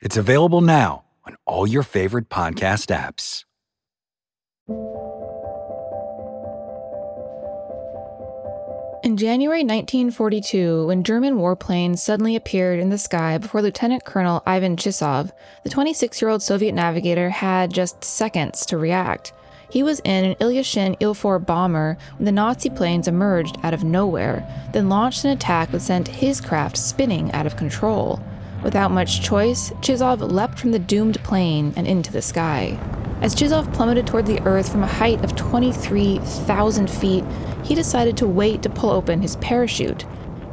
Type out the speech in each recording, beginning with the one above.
It's available now on all your favorite podcast apps. In January 1942, when German warplanes suddenly appeared in the sky before Lieutenant Colonel Ivan Chisov, the 26 year old Soviet navigator had just seconds to react. He was in an Ilyushin Il 4 bomber when the Nazi planes emerged out of nowhere, then launched an attack that sent his craft spinning out of control. Without much choice, Chizov leapt from the doomed plane and into the sky. As Chizov plummeted toward the earth from a height of 23,000 feet, he decided to wait to pull open his parachute.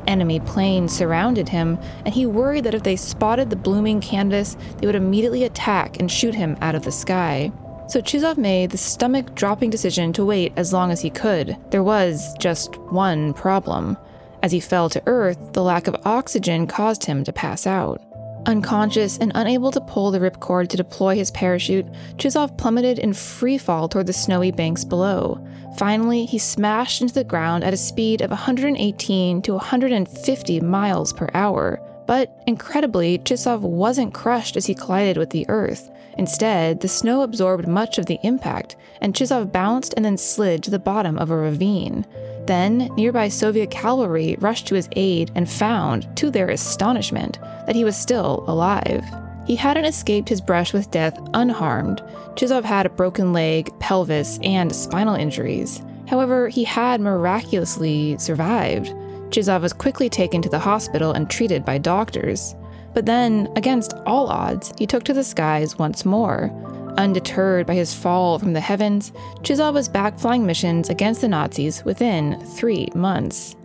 Enemy planes surrounded him, and he worried that if they spotted the blooming canvas, they would immediately attack and shoot him out of the sky. So Chizov made the stomach dropping decision to wait as long as he could. There was just one problem. As he fell to earth, the lack of oxygen caused him to pass out. Unconscious and unable to pull the ripcord to deploy his parachute, Chizov plummeted in free fall toward the snowy banks below. Finally, he smashed into the ground at a speed of 118 to 150 miles per hour. But incredibly, Chizov wasn't crushed as he collided with the earth. Instead, the snow absorbed much of the impact, and Chizov bounced and then slid to the bottom of a ravine. Then, nearby Soviet cavalry rushed to his aid and found, to their astonishment, that he was still alive. He hadn't escaped his brush with death unharmed. Chizov had a broken leg, pelvis, and spinal injuries. However, he had miraculously survived. Chizov was quickly taken to the hospital and treated by doctors. But then, against all odds, he took to the skies once more. Undeterred by his fall from the heavens, Chizov was back flying missions against the Nazis within three months.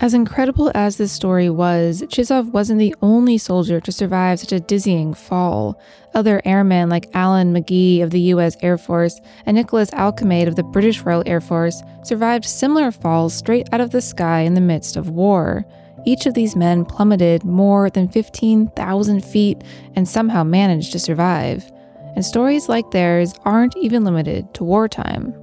As incredible as this story was, Chizov wasn't the only soldier to survive such a dizzying fall. Other airmen like Alan Magee of the U.S. Air Force and Nicholas Alkemade of the British Royal Air Force survived similar falls straight out of the sky in the midst of war. Each of these men plummeted more than 15,000 feet and somehow managed to survive and stories like theirs aren't even limited to wartime.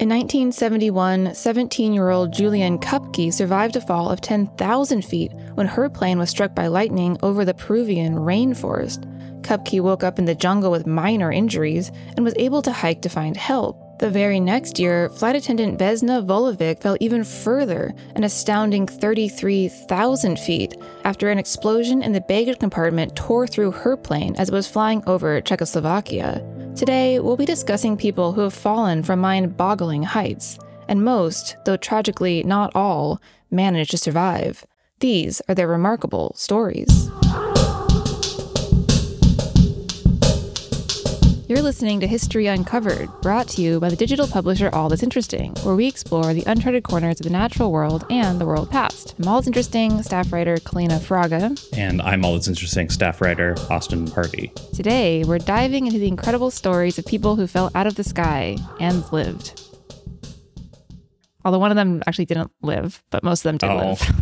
In 1971, 17 year old Juliane Koepcke survived a fall of 10,000 feet when her plane was struck by lightning over the Peruvian rainforest. Koepcke woke up in the jungle with minor injuries and was able to hike to find help. The very next year, flight attendant Vesna Vulovic fell even further, an astounding 33,000 feet, after an explosion in the baggage compartment tore through her plane as it was flying over Czechoslovakia. Today, we'll be discussing people who have fallen from mind boggling heights, and most, though tragically not all, managed to survive. These are their remarkable stories. You're listening to History Uncovered, brought to you by the digital publisher All That's Interesting, where we explore the uncharted corners of the natural world and the world past. I'm All That's Interesting staff writer Kalina Fraga. And I'm All That's Interesting staff writer Austin Harvey. Today, we're diving into the incredible stories of people who fell out of the sky and lived. Although one of them actually didn't live, but most of them did oh. live.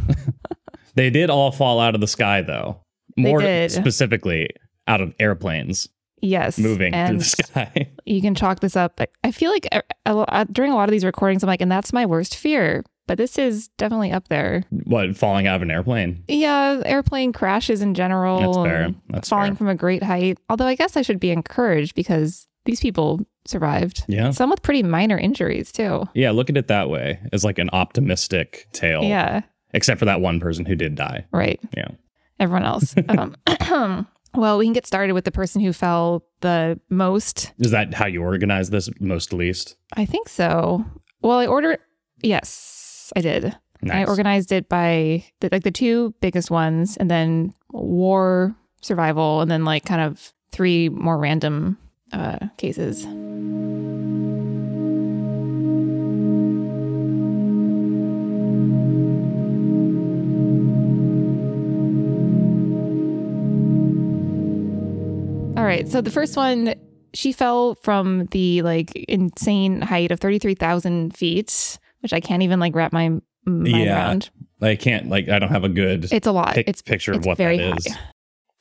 they did all fall out of the sky, though. More specifically, out of airplanes. Yes. Moving through the sky. you can chalk this up. I feel like a, a, during a lot of these recordings, I'm like, and that's my worst fear. But this is definitely up there. What, falling out of an airplane? Yeah, airplane crashes in general. That's fair. That's falling fair. from a great height. Although I guess I should be encouraged because these people survived. Yeah. Some with pretty minor injuries, too. Yeah, look at it that way as like an optimistic tale. Yeah. Except for that one person who did die. Right. Yeah. Everyone else. um, Well, we can get started with the person who fell the most. Is that how you organize this most least? I think so. Well, I ordered, yes, I did. Nice. I organized it by the, like the two biggest ones and then war, survival, and then like kind of three more random uh, cases. Right. So the first one, she fell from the like insane height of 33,000 feet, which I can't even like wrap my mind Yeah. around. I can't like I don't have a good It's a lot. pic- it's picture it's of what very that is. high.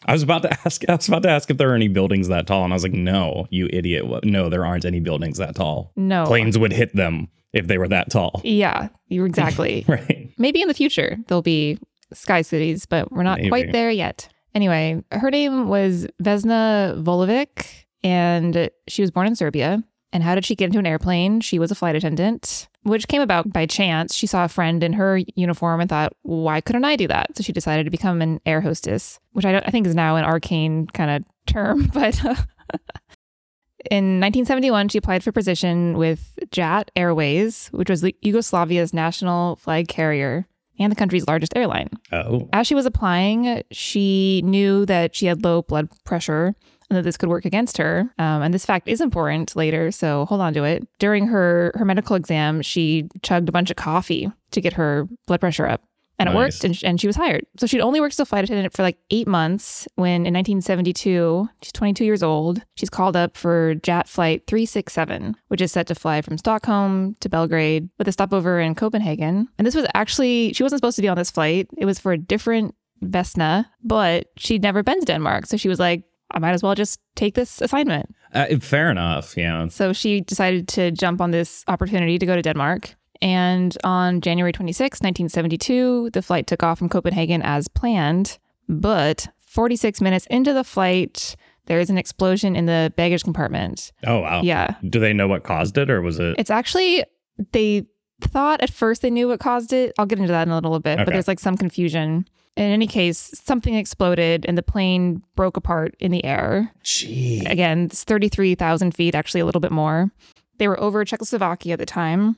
I was about to ask. I was about to ask if there are any buildings that tall, and I was like, "No, you idiot! No, there aren't any buildings that tall. No. Planes would hit them if they were that tall." Yeah, you're exactly. Right? Maybe in the future there'll be sky cities, but we're not Maybe. quite there yet. Anyway, her name was Vesna Vulovic, and she was born in Serbia. And how did she get into an airplane? She was a flight attendant, which came about by chance. She saw a friend in her uniform and thought, why couldn't I do that? So she decided to become an air hostess, which I, I think is now an arcane kind of term. But uh, in 1971, she applied for position with JAT Airways, which was Yugoslavia's national flag carrier and the country's largest airline. Oh, As she was applying, she knew that she had low blood pressure and that this could work against her. Um, and this fact is important later, so hold on to it. During her her medical exam, she chugged a bunch of coffee to get her blood pressure up. And it Nice. worked, and, and she was hired. So she'd only worked as a flight attendant for like eight months when in 1972, she's 22 years old, she's called up for JAT Flight 367, which is set to fly from Stockholm to Belgrade with a stopover in Copenhagen. And this was actually, she wasn't supposed to be on this flight. It was for a different Vesna, but she'd never been to Denmark. So she was like, I might as well just take this assignment. uh, fair enough. Yeah. So she decided to jump on this opportunity to go to Denmark. And on January 26, 1972, the flight took off from Copenhagen as planned. But 46 minutes into the flight, there is an explosion in the baggage compartment. Oh wow. Yeah. Do they know what caused it, or was it? It's actually, they thought at first they knew what caused it. I'll get into that in a little bit, but there's like some confusion. In any case, something exploded and the plane broke apart in the air. Gee. Again, it's 33,000 feet, actually a little bit more. They were over Czechoslovakia at the time.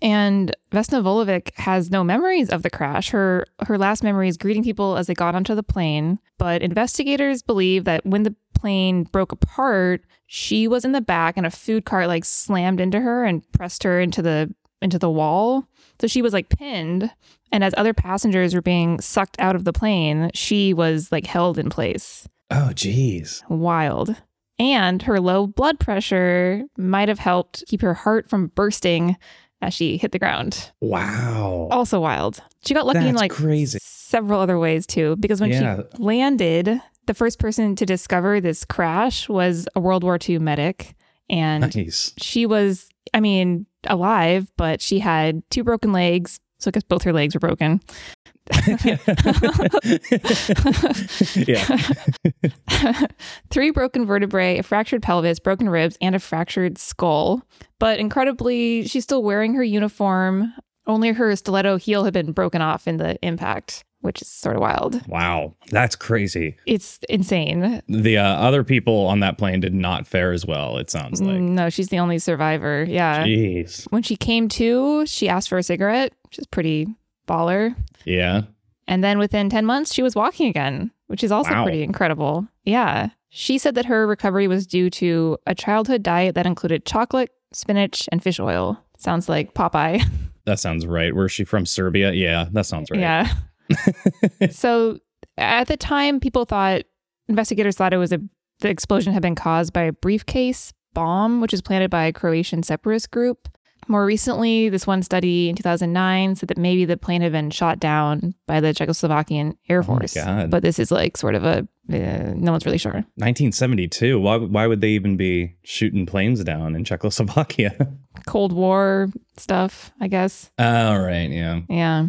And Vesna Vulovic has no memories of the crash. Her her last memory is greeting people as they got onto the plane. But investigators believe that when the plane broke apart, she was in the back and a food cart like slammed into her and pressed her into the into the wall. So she was like pinned. And as other passengers were being sucked out of the plane, she was like held in place Oh, geez. wild. And her low blood pressure might have helped keep her heart from bursting as she hit the ground. Wow. Also wild. She got lucky in like crazy. several other ways too, because when Yeah. she landed, the first person to discover this crash was a World War II medic. And Nice. she was, I mean, alive, but she had two broken legs. So I guess both her legs were broken. Yeah. Three broken vertebrae, a fractured pelvis, broken ribs, and a fractured skull. But incredibly, she's still wearing her uniform. Only her stiletto heel had been broken off in the impact, which is sort of wild. Wow. That's crazy. It's insane. The uh, other people on that plane did not fare as well, it sounds like. no, she's the only survivor. Yeah. Jeez. When she came to, she asked for a cigarette, which is pretty baller. Yeah. And then within 10 months, she was walking again, which is also Wow. pretty incredible. Yeah. She said that her recovery was due to a childhood diet that included chocolate, spinach, and fish oil. Sounds like Popeye. That sounds right. Where's she from? Serbia? Yeah, that sounds right. Yeah. so at the time, people thought, investigators thought it was a, the explosion had been caused by a briefcase bomb, which was planted by a Croatian separatist group. More recently, this one study in 2009 said that maybe the plane had been shot down by the Czechoslovakian Air Oh my Force. God. But this is like sort of a, uh, no one's really sure. 1972. Why, why would they even be shooting planes down in Czechoslovakia? Cold War stuff, I guess. All right. Yeah. Yeah.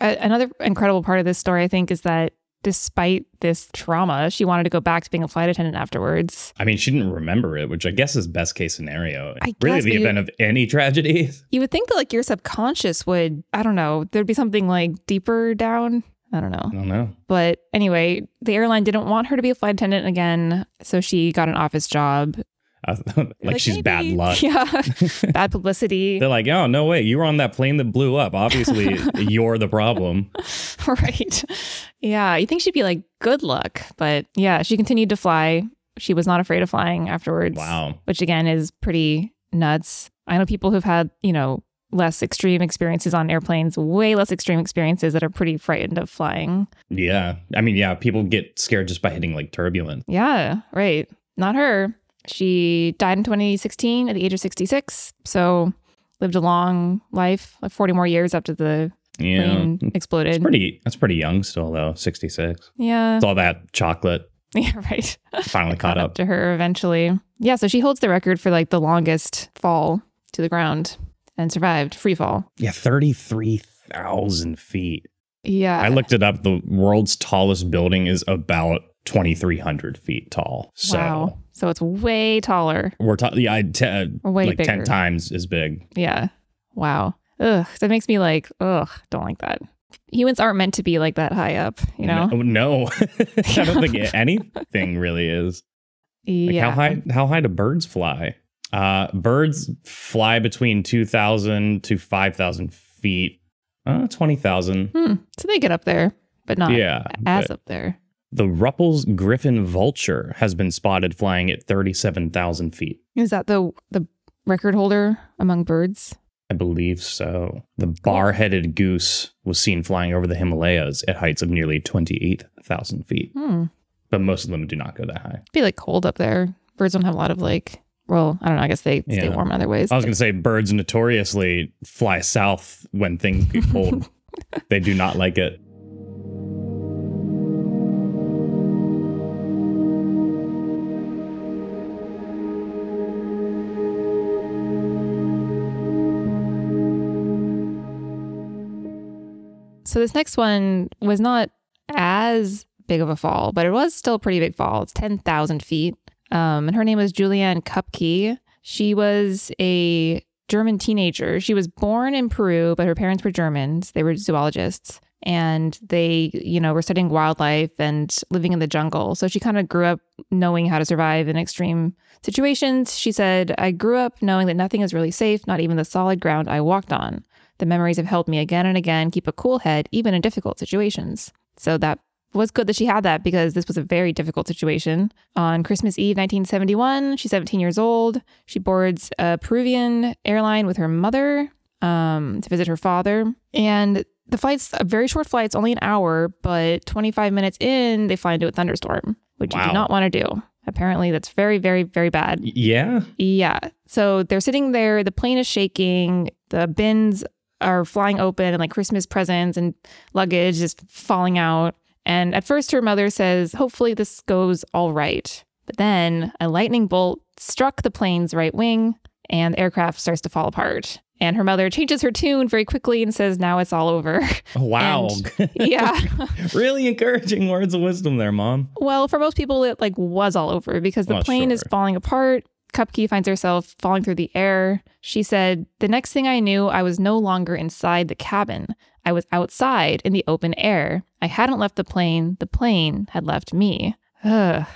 A- another incredible part of this story, I think, is that despite this trauma, she wanted to go back to being a flight attendant afterwards. I mean, she didn't remember it, which I guess is best case scenario. I really, guess, the but you- event of any tragedy. You would think that like your subconscious would, I don't know, there'd be something like deeper down. I don't know. I don't know. But anyway, the airline didn't want her to be a flight attendant again, so she got an office job. Like, like, she's maybe, bad luck. Yeah. bad publicity. They're like, oh, no way. You were on that plane that blew up. Obviously, you're the problem. right. Yeah. You think she'd be like, good luck. But yeah, she continued to fly. She was not afraid of flying afterwards. Wow. Which again is pretty nuts. I know people who've had, you know, less extreme experiences on airplanes, way less extreme experiences that are pretty frightened of flying. Yeah. I mean, yeah, people get scared just by hitting like turbulent. Yeah, right. Not her. She died in 2016 at the age of 66. So lived a long life, like 40 more years after the yeah. plane exploded. That's pretty, that's pretty young still, though, 66. Yeah. It's all that chocolate. Yeah, right. Finally caught, caught up. up to her eventually. Yeah, so she holds the record for like the longest fall to the ground and survived free fall. Yeah, 33,000 feet. Yeah. I looked it up. The world's tallest building is about 2,300 feet tall. So, wow. So it's way taller. We're talking, yeah, t- uh, way like bigger. 10 times as big. Yeah. Wow. Ugh. That makes me like, ugh, don't like that. Humans aren't meant to be like that high up, you know? No. no. I don't think anything really is. Like yeah. How high, how high do birds fly? Uh, birds fly between 2,000 to 5,000 feet. Uh, 20,000. Hmm. So they get up there, but not yeah, as up there. The Rüppell's griffon vulture has been spotted flying at 37,000 feet. Is that the the record holder among birds? I believe so. The bar headed goose was seen flying over the Himalayas at heights of nearly 28,000 feet. Hmm. But most of them do not go that high. It'd be like cold up there. Birds don't have a lot of like, well, I don't know. I guess they yeah. stay warm in other ways. I was going to say birds notoriously fly south when things get cold. they do not like it. So this next one was not as big of a fall, but it was still a pretty big fall. It's 10,000 feet. Um, and her name was Juliane Koepcke. She was a German teenager. She was born in Peru, but her parents were Germans. They were zoologists and they, you know, were studying wildlife and living in the jungle. So she kind of grew up knowing how to survive in extreme situations. She said, I grew up knowing that nothing is really safe, not even the solid ground I walked on. The memories have helped me again and again keep a cool head, even in difficult situations. So that was good that she had that because this was a very difficult situation. On Christmas Eve 1971, she's 17 years old. She boards a Peruvian airline with her mother um, to visit her father. And the flight's a very short flight, it's only an hour, but 25 minutes in, they fly into a thunderstorm, which wow. you do not want to do. Apparently, that's very, very, very bad. Yeah. Yeah. So they're sitting there, the plane is shaking, the bins are flying open and like Christmas presents and luggage is falling out. And at first, her mother says, Hopefully, this goes all right. But then a lightning bolt struck the plane's right wing and the aircraft starts to fall apart. And her mother changes her tune very quickly and says, Now it's all over. Wow. And, yeah. really encouraging words of wisdom there, mom. Well, for most people, it like was all over because the well, plane sure. is falling apart Koepcke finds herself falling through the air. She said, The next thing I knew, I was no longer inside the cabin. I was outside in the open air. I hadn't left the plane. The plane had left me. Ugh.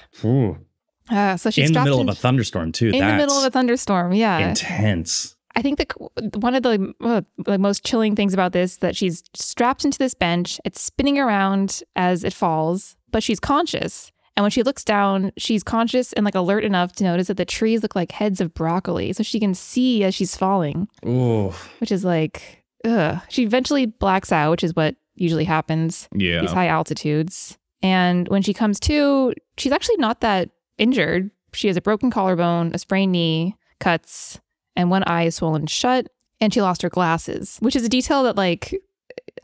Uh, so she's in the middle in, of a thunderstorm too. In That's the middle of a thunderstorm, yeah. Intense. I think that one of the, uh, the most chilling things about this that she's strapped into this bench. It's spinning around as it falls, but she's conscious. And when she looks down, she's conscious and like alert enough to notice that the trees look like heads of broccoli. So she can see as she's falling. Ooh. Which is like, ugh. She eventually blacks out, which is what usually happens. Yeah. These high altitudes. And when she comes to, she's actually not that injured. She has a broken collarbone, a sprained knee, cuts, and one eye is swollen shut. And she lost her glasses, which is a detail that like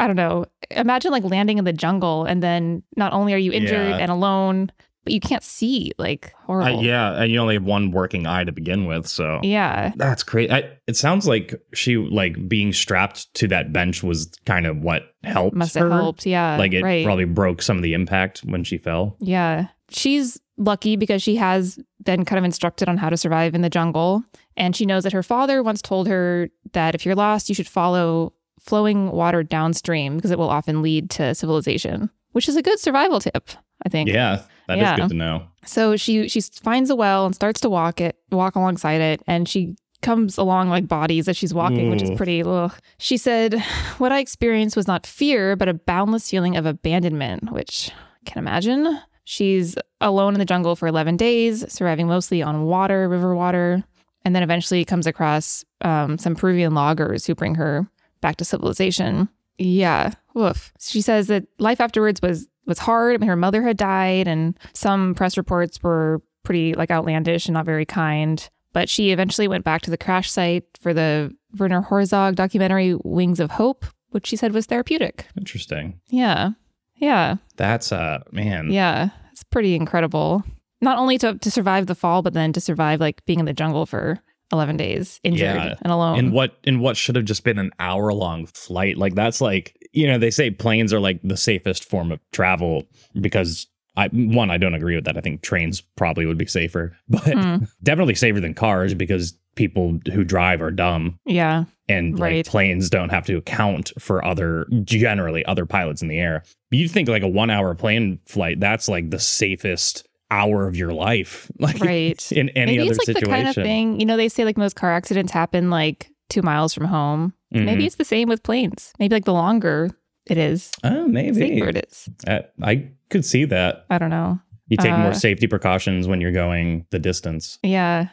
I don't know. Imagine like landing in the jungle and then not only are you injured yeah. and alone, but you can't see. Like horrible. Uh, yeah, and you only have one working eye to begin with. So yeah, that's great. it sounds like she like being strapped to that bench was kind of what helped. Must have helped. Yeah, like it right. probably broke some of the impact when she fell. Yeah, she's lucky because she has been kind of instructed on how to survive in the jungle. And she knows that her father once told her that if you're lost, you should follow flowing water downstream because it will often lead to civilization, which is a good survival tip, I think. Yeah, that is Yeah. good to know. So she she finds a well and starts to walk it, walk alongside it, and she comes along like bodies as she's walking, which is pretty. Ugh. She said, "What I experienced was not fear, but a boundless feeling of abandonment, which I can imagine." She's alone in the jungle for 11 days, surviving mostly on water, river water, and then eventually comes across um, some Peruvian loggers who bring her back to civilization. Yeah, woof. She says that life afterwards was was hard. I mean, her mother had died, and some press reports were pretty like outlandish and not very kind. But she eventually went back to the crash site for the Werner Herzog documentary Wings of Hope, which she said was therapeutic. Interesting. Yeah, yeah, That's uh man. yeah. It's pretty incredible. Not only to to survive the fall, but then to survive like being in the jungle for eleven days, injured Yeah. and alone. in what in what should have just been an hour long flight like that's like you know they say planes are like the safest form of travel because I one I don't agree with that I think trains probably would be safer but Hmm. definitely safer than cars because people who drive are dumb yeah, and like Right. planes don't have to account for other generally other pilots in the air But you'd think like a one hour plane flight that's like the safest hour of your life like right. in any Maybe other it's like situation the kind of thing, you know, they say like most car accidents happen like two miles from home. Mhm. Maybe it's the same with planes. Maybe like the longer it is, oh maybe it is. Uh, I could see that. I don't know. You take more Uh, safety precautions when you're going the distance. Yeah.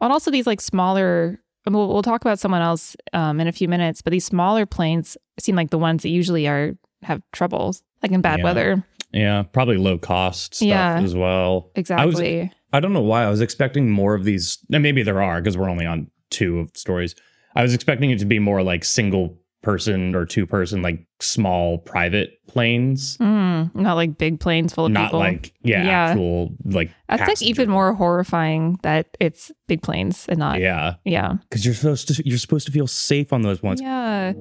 And also these like smaller, we'll, we'll talk about someone else um, in a few minutes, but these smaller planes seem like the ones that usually are have troubles, like in bad Yeah. weather. Yeah, probably low cost stuff Yeah. as well. Exactly. I was, I don't know why I was expecting more of these. And maybe there are because we're only on two of stories. I was expecting it to be more like single person or two person, like small private planes, Mm, not like big planes full of not people. Not like yeah, Yeah. actual like. That's like even more horrifying that it's big planes and not. Yeah, Yeah. because you're supposed to you're supposed to feel safe on those ones. Yeah.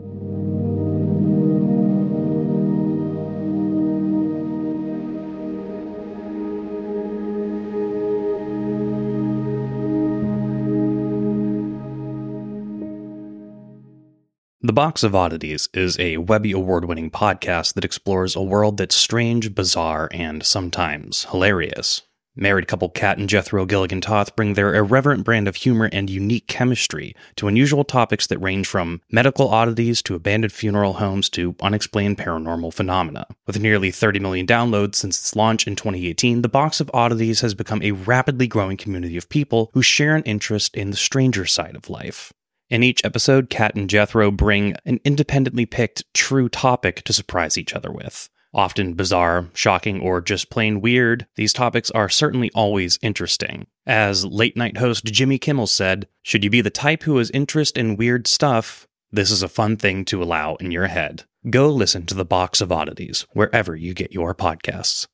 The Box of Oddities is a Webby Award winning podcast that explores a world that's strange, bizarre, and sometimes hilarious. Married couple Kat and Jethro Gilligan Toth bring their irreverent brand of humor and unique chemistry to unusual topics that range from medical oddities to abandoned funeral homes to unexplained paranormal phenomena. With nearly 30 million downloads since its launch in 2018, The Box of Oddities has become a rapidly growing community of people who share an interest in the stranger side of life. In each episode, Kat and Jethro bring an independently picked true topic to surprise each other with. Often bizarre, shocking, or just plain weird, these topics are certainly always interesting. As late night host Jimmy Kimmel said, Should you be the type who has interest in weird stuff, this is a fun thing to allow in your head. Go listen to the Box of Oddities wherever you get your podcasts.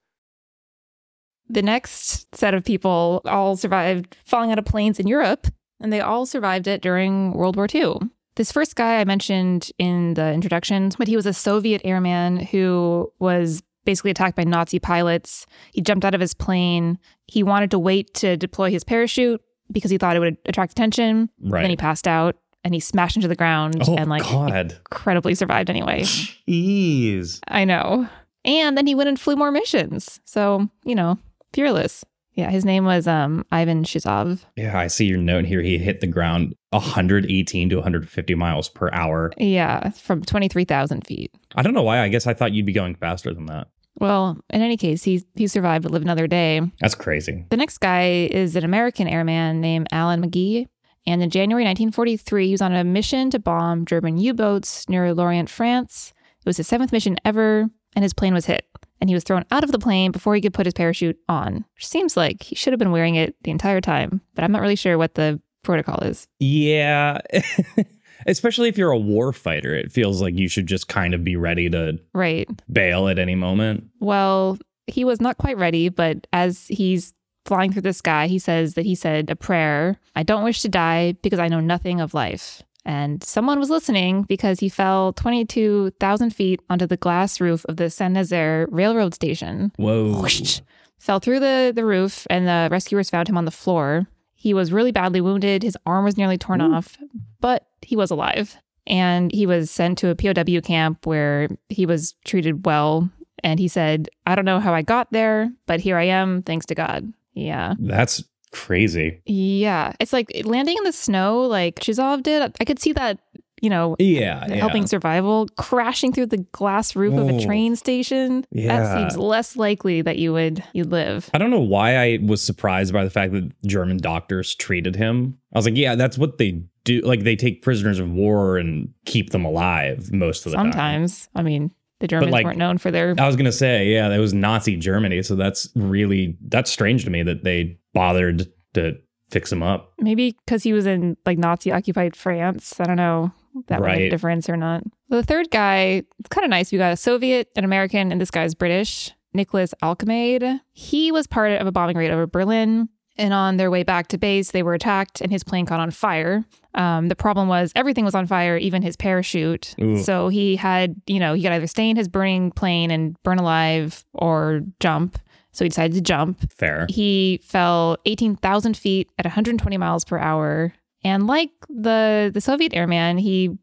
The next set of people all survived falling out of planes in Europe, and they all survived it during World War II. This first guy I mentioned in the introduction, but he was a Soviet airman who was basically attacked by Nazi pilots. He jumped out of his plane. He wanted to wait to deploy his parachute because he thought it would attract attention. Right. Then he passed out and he smashed into the ground oh and like God. incredibly survived anyway. Ease. I know. And then he went and flew more missions. So, you know, fearless. Yeah, his name was um Ivan Shizov. Yeah, I see your note here. He hit the ground 118 to 150 miles per hour. Yeah, from 23,000 feet. I don't know why. I guess I thought you'd be going faster than that. Well, in any case, he, he survived to live another day. That's crazy. The next guy is an American airman named Alan Magee. And in January 1943, he was on a mission to bomb German U boats near Lorient, France. It was his seventh mission ever, and his plane was hit. And he was thrown out of the plane before he could put his parachute on, which seems like he should have been wearing it the entire time. But I'm not really sure what the protocol is. Yeah. Especially if you're a war fighter, it feels like you should just kind of be ready to Right. bail at any moment. Well, he was not quite ready, but as he's flying through the sky, he says that he said a prayer I don't wish to die because I know nothing of life. And someone was listening because he fell 22,000 feet onto the glass roof of the Saint Nazaire railroad station. Whoa. Whoosh. Fell through the, the roof, and the rescuers found him on the floor. He was really badly wounded. His arm was nearly torn off, but he was alive. And he was sent to a POW camp where he was treated well. And he said, I don't know how I got there, but here I am, thanks to God. Yeah. That's crazy. Yeah. It's like landing in the snow, like Chizov did. I could see that, you know, Yeah. yeah. helping survival, crashing through the glass roof of a train station. Yeah. That seems less likely that you would you'd live. I don't know why I was surprised by the fact that German doctors treated him. I was like, yeah, that's what they do. Like they take prisoners of war and keep them alive most of the time. Sometimes. I mean, the Germans like- weren't known for their I was gonna say, yeah, that was Nazi Germany, so that's really that's strange to me that they bothered to fix him up. maybe because he was in like Nazi occupied France. I don't know if that would make a difference or not. The third guy, it's kind of nice. We got a Soviet, an American, and this guy's British, Nicholas Alkemade. He was part of a bombing raid over Berlin. And on their way back to base, they were attacked and his plane caught on fire. Um, the problem was everything was on fire, even his parachute. Ooh. So he had, you know, he could either stay in his burning plane and burn alive or jump. So he decided to jump. Fair. He fell 18,000 feet at 120 miles per hour. And like the the Soviet airman, he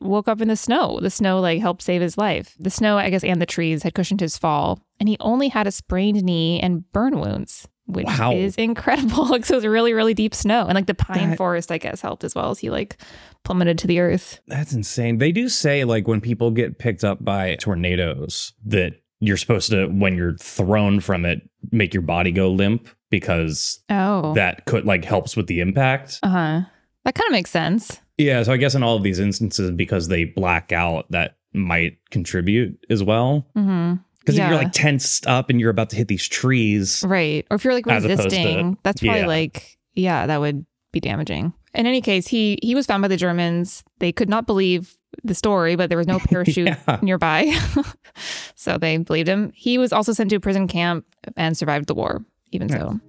woke up in the snow. The snow like helped save his life. The snow, I guess, and the trees had cushioned his fall. And he only had a sprained knee and burn wounds, which Wow. is incredible. Like, so it was really, really deep snow. And like the pine That- forest, I guess, helped as well as he like plummeted to the earth. That's insane. They do say like when people get picked up by tornadoes that you're supposed to when you're thrown from it make your body go limp because Oh. that could like helps with the impact. uh huh. That kind of makes sense. Yeah, so I guess in all of these instances because they black out that might contribute as well. Because if you're like tensed up and you're about to hit these trees, Right. Or if you're like opposed to- resisting, that's probably yeah. like, yeah, that would be damaging. In any case, he he was found by the Germans. They could not believe the story, but there was no parachute Yeah. nearby. so they believed him. He was also sent to a prison camp and survived the war, even Yeah. so.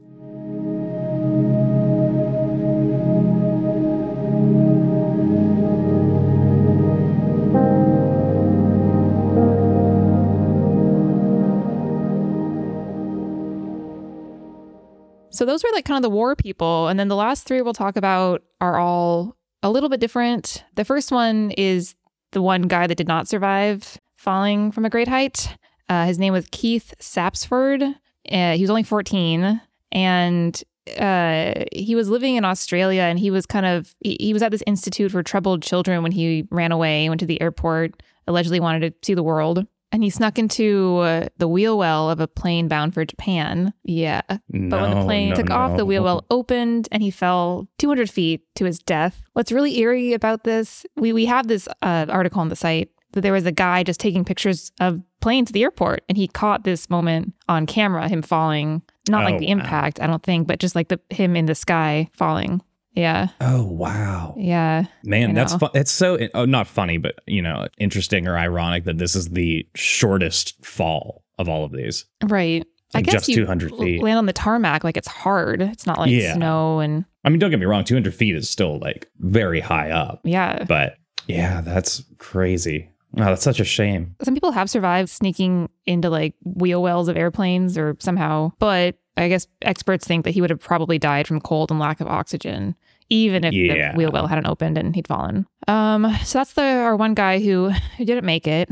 So those were like kind of the war people. And then the last three we'll talk about are all a little bit different. The first one is the one guy that did not survive falling from a great height. Uh, his name was Keith Sapsford. Uh, he was only 14 and uh, he was living in Australia and he was kind of, he, he was at this institute for troubled children when he ran away, went to the airport, allegedly wanted to see the world. And he snuck into uh, the wheel well of a plane bound for Japan. Yeah. But when the plane no, took off, the wheel well opened and he fell 200 feet to his death. What's really eerie about this, we, we have this uh, article on the site that there was a guy just taking pictures of planes at the airport and he caught this moment on camera, him falling. Not like Oh, the wow. impact, I don't think, but just like the him in the sky falling. Yeah. Oh wow, Yeah. man, that's know. fun. It's so oh, not funny, but you know, interesting or ironic that this is the shortest fall of all of these. Right. I Like guess just you 200 feet. land on the tarmac like it's hard. It's not like Yeah. snow and I mean, don't get me wrong, 200 feet is still like very high up, yeah. but yeah, that's crazy. Oh, that's such a shame. some people have survived sneaking into like wheel wells of airplanes or somehow, but I guess experts think that he would have probably died from cold and lack of oxygen, even if Yeah. the wheel well hadn't opened and he'd fallen. Um, so that's the our one guy who who didn't make it.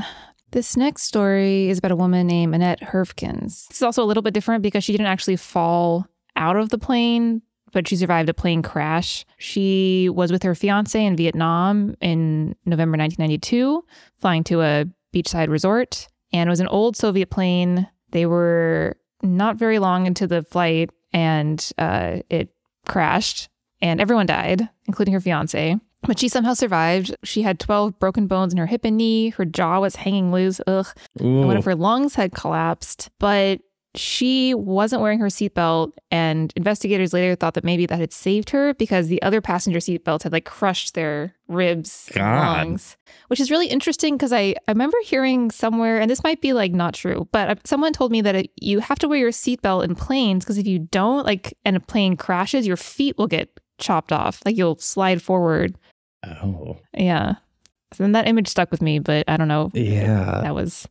This next story is about a woman named Annette Herfkins. This is also a little bit different because she didn't actually fall out of the plane, but she survived a plane crash. She was with her fiance in Vietnam in November 1992, flying to a beachside resort, and it was an old Soviet plane. They were not very long into the flight, and uh, it crashed, and everyone died, including her fiance. But she somehow survived. She had 12 broken bones in her hip and knee. Her jaw was hanging loose. Ugh. And one of her lungs had collapsed, but she wasn't wearing her seatbelt. And investigators later thought that maybe that had saved her because the other passenger seatbelts had like crushed their ribs lungs, which is really interesting because I, I remember hearing somewhere, and this might be like not true, but uh, someone told me that it, you have to wear your seatbelt in planes because if you don't, like, and a plane crashes, your feet will get chopped off. Like you'll slide forward. oh, Yeah. So then that image stuck with me, but I don't know. yeah. That was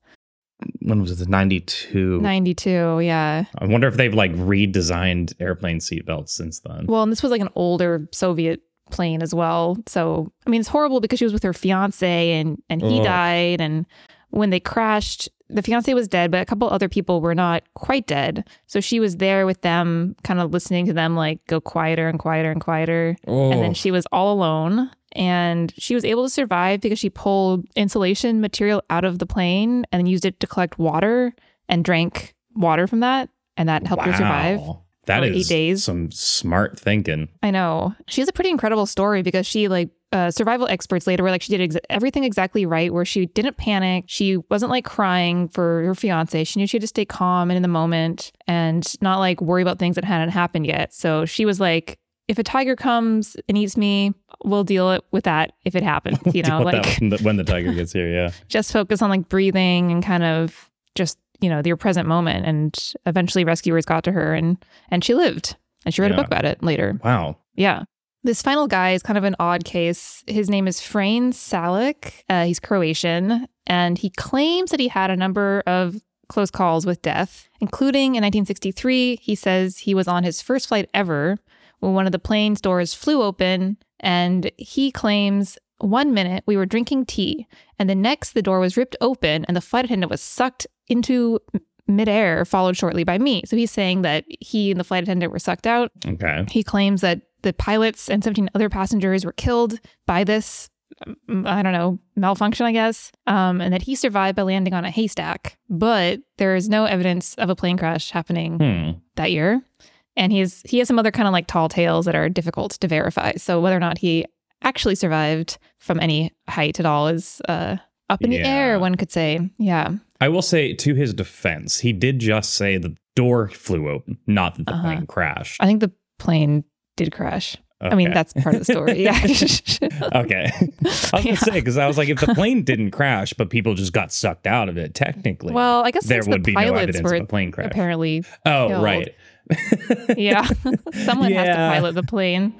When was it? 92. 92. Yeah. I wonder if they've like redesigned airplane seatbelts since then. Well, and this was like an older Soviet plane as well. So, I mean, it's horrible because she was with her fiance and and he Ugh. died and when they crashed, the fiance was dead, but a couple other people were not quite dead. So she was there with them, kind of listening to them like go quieter and quieter and quieter. And then Oh. she was all alone. And she was able to survive because she pulled insulation material out of the plane and used it to collect water and drank water from that. And that helped her survive. That is eight days. some smart thinking. I know. She has a pretty incredible story because she, like, uh, survival experts later were like, she did ex- everything exactly right, where she didn't panic. She wasn't like crying for her fiance. She knew she had to stay calm and in the moment and not like worry about things that hadn't happened yet. So she was like, if a tiger comes and eats me, we'll deal it with that if it happens, you know, like when the, when the tiger gets here, yeah. just focus on like breathing and kind of just, you know, your present moment. And eventually rescuers got to her and, and she lived. And she wrote a book about it later. Wow. Yeah. This final guy is kind of an odd case. His name is Frane Selak. Uh, he's Croatian, and he claims that he had a number of close calls with death, including in 1963. He says he was on his first flight ever when one of the plane's doors flew open, and he claims one minute we were drinking tea, and the next the door was ripped open, and the flight attendant was sucked into midair, followed shortly by me. So he's saying that he and the flight attendant were sucked out. Okay. He claims that the pilots and 17 other passengers were killed by this, um, I don't know, malfunction, I guess, um, and that he survived by landing on a haystack. But there is no evidence of a plane crash happening Hmm. that year. And he's he has some other kind of like tall tales that are difficult to verify. So whether or not he actually survived from any height at all is uh, up in the air, one could say. Yeah. I will say to his defense, he did just say the door flew open, not that the Uh-huh. plane crashed. I think the plane did crash. I mean, that's part of the story. Yeah. okay. I was Yeah. gonna say because I was like, if the plane didn't crash, but people just got sucked out of it, technically, well, I guess there would the be no pilots evidence were of a plane crash. apparently oh, killed. right. Yeah. Someone has to pilot the plane.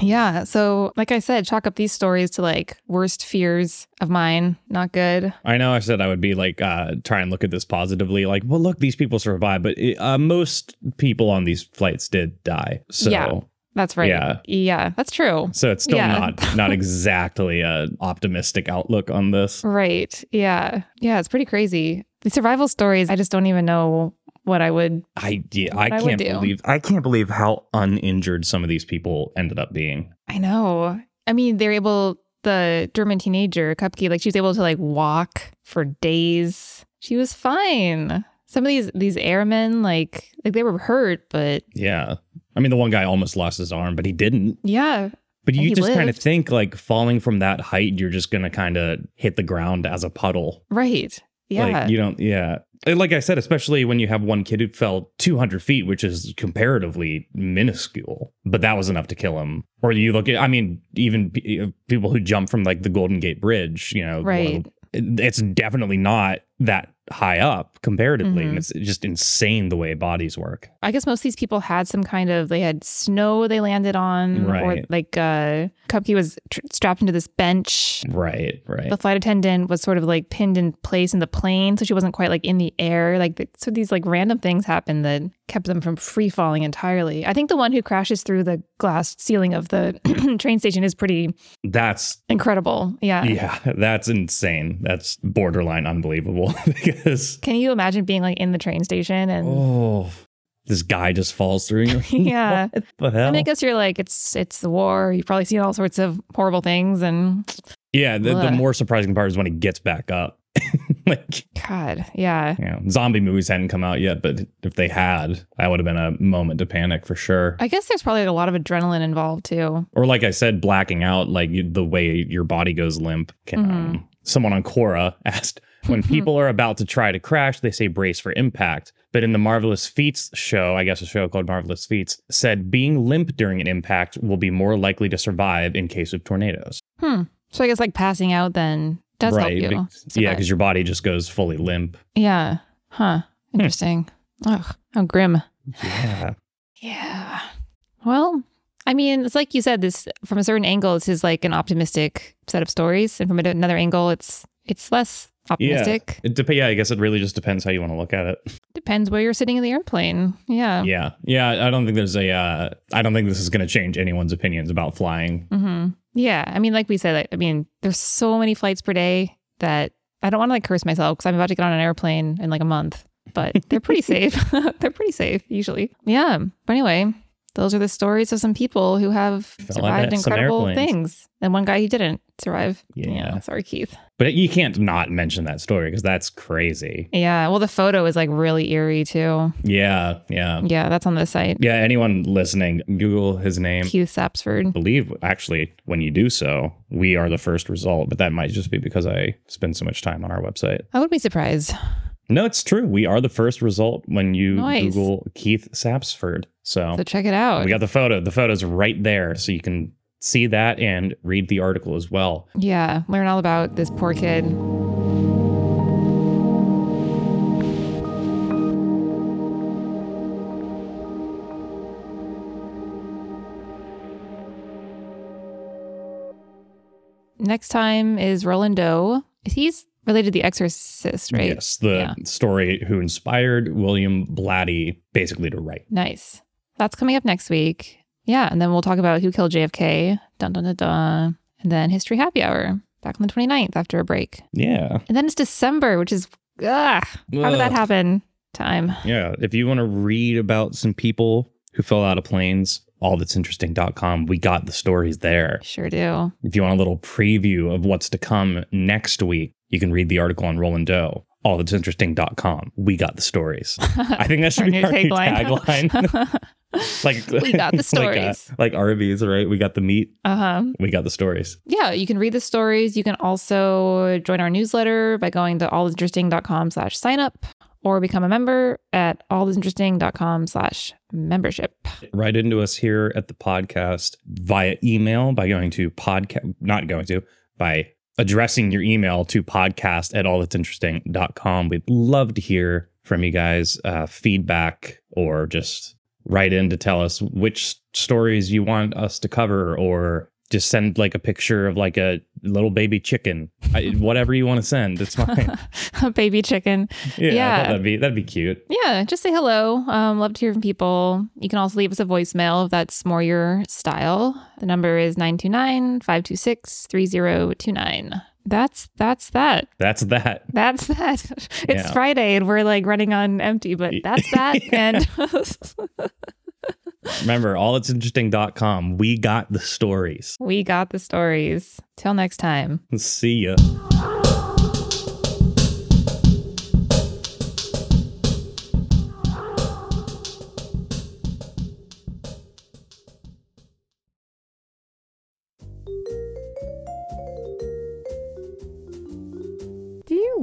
Yeah. So, like I said, chalk up these stories to like worst fears of mine. Not good. I know I said I would be like uh try and look at this positively, like, well, look, these people survived, but it, uh, most people on these flights did die. So, Yeah. That's right. Yeah. Yeah. That's true. so it's still Yeah. not not exactly a optimistic outlook on this. Right. Yeah. Yeah. It's pretty crazy. The survival stories, I just don't even know what I would. I yeah, I I can't do. believe I can't believe how uninjured some of these people ended up being. I know. I mean, they're able, the German teenager, Koepcke, like she was able to like walk for days. She was fine. Some of these these airmen, like like they were hurt, but Yeah. I mean, the one guy almost lost his arm, but he didn't. yeah, But you just kind of think like falling from that height, you're just going to kind of hit the ground as a puddle. right. Yeah. Like, you don't, yeah. And Like I said, especially when you have one kid who fell 200 feet, which is comparatively minuscule, but that was enough to kill him. Or you look at, I mean, even pe- uh, people who jump from like the Golden Gate Bridge, you know, Right. it's definitely not that high up comparatively. Mhm. And it's just insane the way bodies work. I guess most of these people had some kind of they had snow they landed on, or like uh, Koepcke was tr- strapped into this bench. Right, right. The flight attendant was sort of like pinned in place in the plane, so she wasn't quite like in the air. Like so, these like random things happened that kept them from free falling entirely. I think the one who crashes through the glass ceiling of the train station is pretty That's incredible. Yeah. Yeah, that's insane. That's borderline unbelievable because Can you imagine being like in the train station and oh, this guy just falls through. Yeah. what the hell? I mean, I guess you're like it's it's the war. You've probably seen all sorts of horrible things, and yeah, the, the more surprising part is when he gets back up. like, God, yeah, you know, zombie movies hadn't come out yet, but if they had, that would have been a moment to panic for sure. I guess there's probably a lot of adrenaline involved too. or like I said, blacking out, like you, the way your body goes limp. Can, Mm-hmm. um, someone on Quora asked, when people are about to try to crash, they say brace for impact. But in the Marvelous Feats show, I guess a show called Marvelous Feats, said being limp during an impact will be more likely to survive in case of tornadoes. Hmm. So I guess like passing out then does help you. Be- yeah, because your body just goes fully limp. yeah, huh? Interesting. Ugh, how grim. Yeah. Yeah. Well, I mean, it's like you said, this from a certain angle, this is like an optimistic set of stories, and from another angle, it's it's less optimistic. It dep- yeah, I guess it really just depends how you want to look at it. Depends where you're sitting in the airplane. Yeah. Yeah. Yeah. I don't think there's a, uh, I don't think this is going to change anyone's opinions about flying. hmm Yeah. I mean, like we said, like, I mean, there's so many flights per day that I don't want to like curse myself because I'm about to get on an airplane in like a month, but they're pretty safe. they're pretty safe usually. Yeah. But anyway, those are the stories of some people who have Fell survived out of some incredible things, and one guy who didn't survive. Yeah. Sorry, Keith. But you can't not mention that story because that's crazy. Yeah. Well, the photo is like really eerie too. Yeah. Yeah. Yeah. That's on the site. Yeah. Anyone listening, Google his name. Keith Sapsford. believe actually when you do so, we are the first result, but that might just be because I spend so much time on our website. I would be surprised. No, it's true. We are the first result when you Nice. Google Keith Sapsford. So, So check it out. we got the photo. The photo's right there. So you can see that and read the article as well. Yeah, learn all about this poor kid. Next time is Roland Doe. He's related to The Exorcist, right? Yes, the Yeah. story who inspired William Blatty basically to write. Nice. That's coming up next week. Yeah, and then we'll talk about who killed JFK. Dun dun dun dun. And then History Happy Hour back on the 29th after a break. Yeah. And then it's December, which is ugh, how did that happen? Time. Yeah. If you want to read about some people who fell out of planes, all that's allthat'sinteresting.com, we got the stories there. Sure do. If you want a little preview of what's to come next week, you can read the article on Roland Doe. Allthat'sinteresting.com. We got the stories. I think that should Our be our new tagline. tagline. like We got the like, uh, stories. like Arby's, right? We got the meat. Uh huh. We got the stories. Yeah, you can read the stories. You can also join our newsletter by going to allinteresting.com slash sign up or become a member at allinteresting.com slash membership. Write into us here at the podcast via email by going to podcast, not going to, by addressing your email to podcast at allthat'sinteresting.com. We'd love to hear from you guys, uh, feedback, or just write in to tell us which stories you want us to cover, or just send like a picture of like a little baby chicken, I, whatever you want to send. It's fine. A baby chicken. Yeah, Yeah. that'd be that'd be cute. Yeah, just say hello. Um, love to hear from people. You can also leave us a voicemail if that's more your style. The number is 929-526-3029. That's that's that. That's that. That's that. It's Yeah. Friday and we're like running on empty, but that's that. and Remember, allthat'sinteresting.com. We got the stories. we got the stories. Till next time. See ya.